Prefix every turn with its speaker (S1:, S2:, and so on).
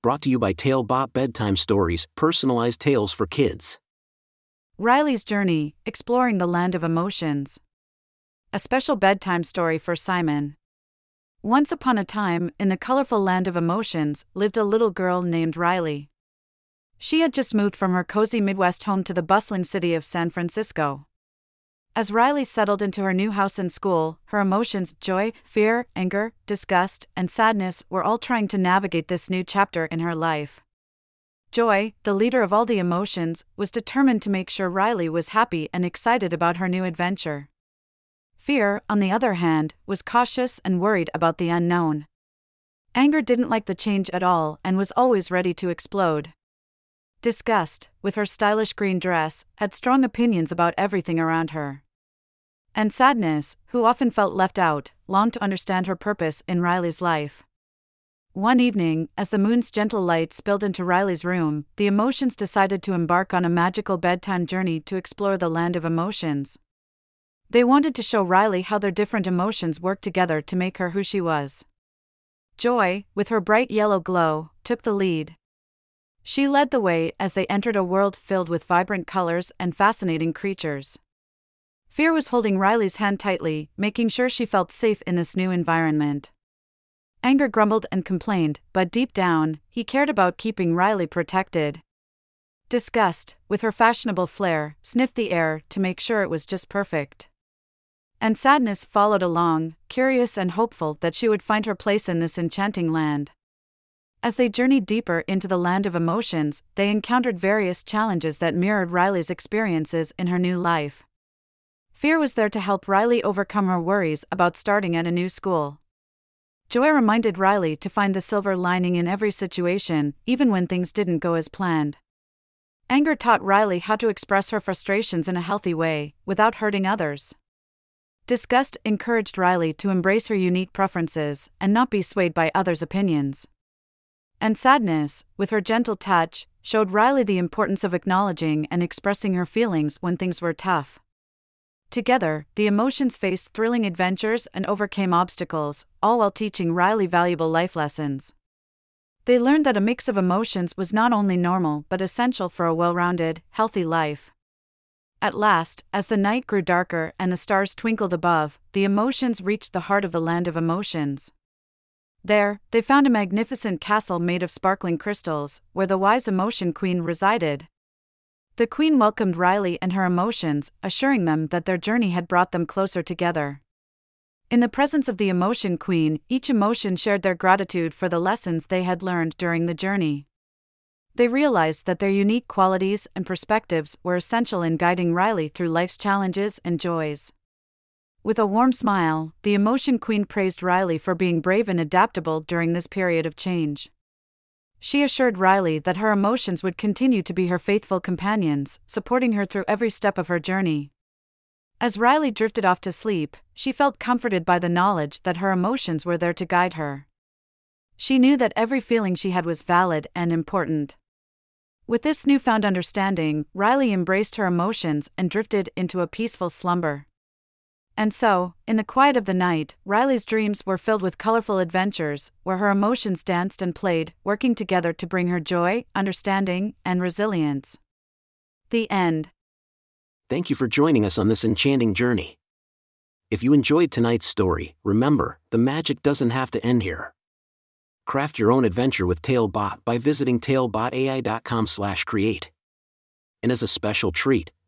S1: Brought to you by Talebot Bedtime Stories, personalized tales for kids.
S2: Riley's Journey Exploring the Land of Emotions. A special bedtime story for Simon. Once upon a time, in the colorful land of emotions, lived a little girl named Riley. She had just moved from her cozy Midwest home to the bustling city of San Francisco. As Riley settled into her new house and school, her emotions joy, fear, anger, disgust, and sadness were all trying to navigate this new chapter in her life. Joy, the leader of all the emotions, was determined to make sure Riley was happy and excited about her new adventure. Fear, on the other hand, was cautious and worried about the unknown. Anger didn't like the change at all and was always ready to explode. Disgust, with her stylish green dress, had strong opinions about everything around her. And Sadness, who often felt left out, longed to understand her purpose in Riley's life. One evening, as the moon's gentle light spilled into Riley's room, the emotions decided to embark on a magical bedtime journey to explore the land of emotions. They wanted to show Riley how their different emotions worked together to make her who she was. Joy, with her bright yellow glow, took the lead. She led the way as they entered a world filled with vibrant colors and fascinating creatures. Fear was holding Riley's hand tightly, making sure she felt safe in this new environment. Anger grumbled and complained, but deep down, he cared about keeping Riley protected. Disgust, with her fashionable flair, sniffed the air to make sure it was just perfect. And sadness followed along, curious and hopeful that she would find her place in this enchanting land. As they journeyed deeper into the land of emotions, they encountered various challenges that mirrored Riley's experiences in her new life. Fear was there to help Riley overcome her worries about starting at a new school. Joy reminded Riley to find the silver lining in every situation, even when things didn't go as planned. Anger taught Riley how to express her frustrations in a healthy way, without hurting others. Disgust encouraged Riley to embrace her unique preferences and not be swayed by others' opinions. And sadness, with her gentle touch, showed Riley the importance of acknowledging and expressing her feelings when things were tough. Together, the emotions faced thrilling adventures and overcame obstacles, all while teaching Riley valuable life lessons. They learned that a mix of emotions was not only normal but essential for a well rounded, healthy life. At last, as the night grew darker and the stars twinkled above, the emotions reached the heart of the land of emotions. There, they found a magnificent castle made of sparkling crystals, where the wise emotion queen resided. The Queen welcomed Riley and her emotions, assuring them that their journey had brought them closer together. In the presence of the Emotion Queen, each emotion shared their gratitude for the lessons they had learned during the journey. They realized that their unique qualities and perspectives were essential in guiding Riley through life's challenges and joys. With a warm smile, the Emotion Queen praised Riley for being brave and adaptable during this period of change. She assured Riley that her emotions would continue to be her faithful companions, supporting her through every step of her journey. As Riley drifted off to sleep, she felt comforted by the knowledge that her emotions were there to guide her. She knew that every feeling she had was valid and important. With this newfound understanding, Riley embraced her emotions and drifted into a peaceful slumber. And so, in the quiet of the night, Riley's dreams were filled with colorful adventures, where her emotions danced and played, working together to bring her joy, understanding, and resilience. The end.
S1: Thank you for joining us on this enchanting journey. If you enjoyed tonight's story, remember, the magic doesn't have to end here. Craft your own adventure with Talebot by visiting talebotai.com/create. And as a special treat,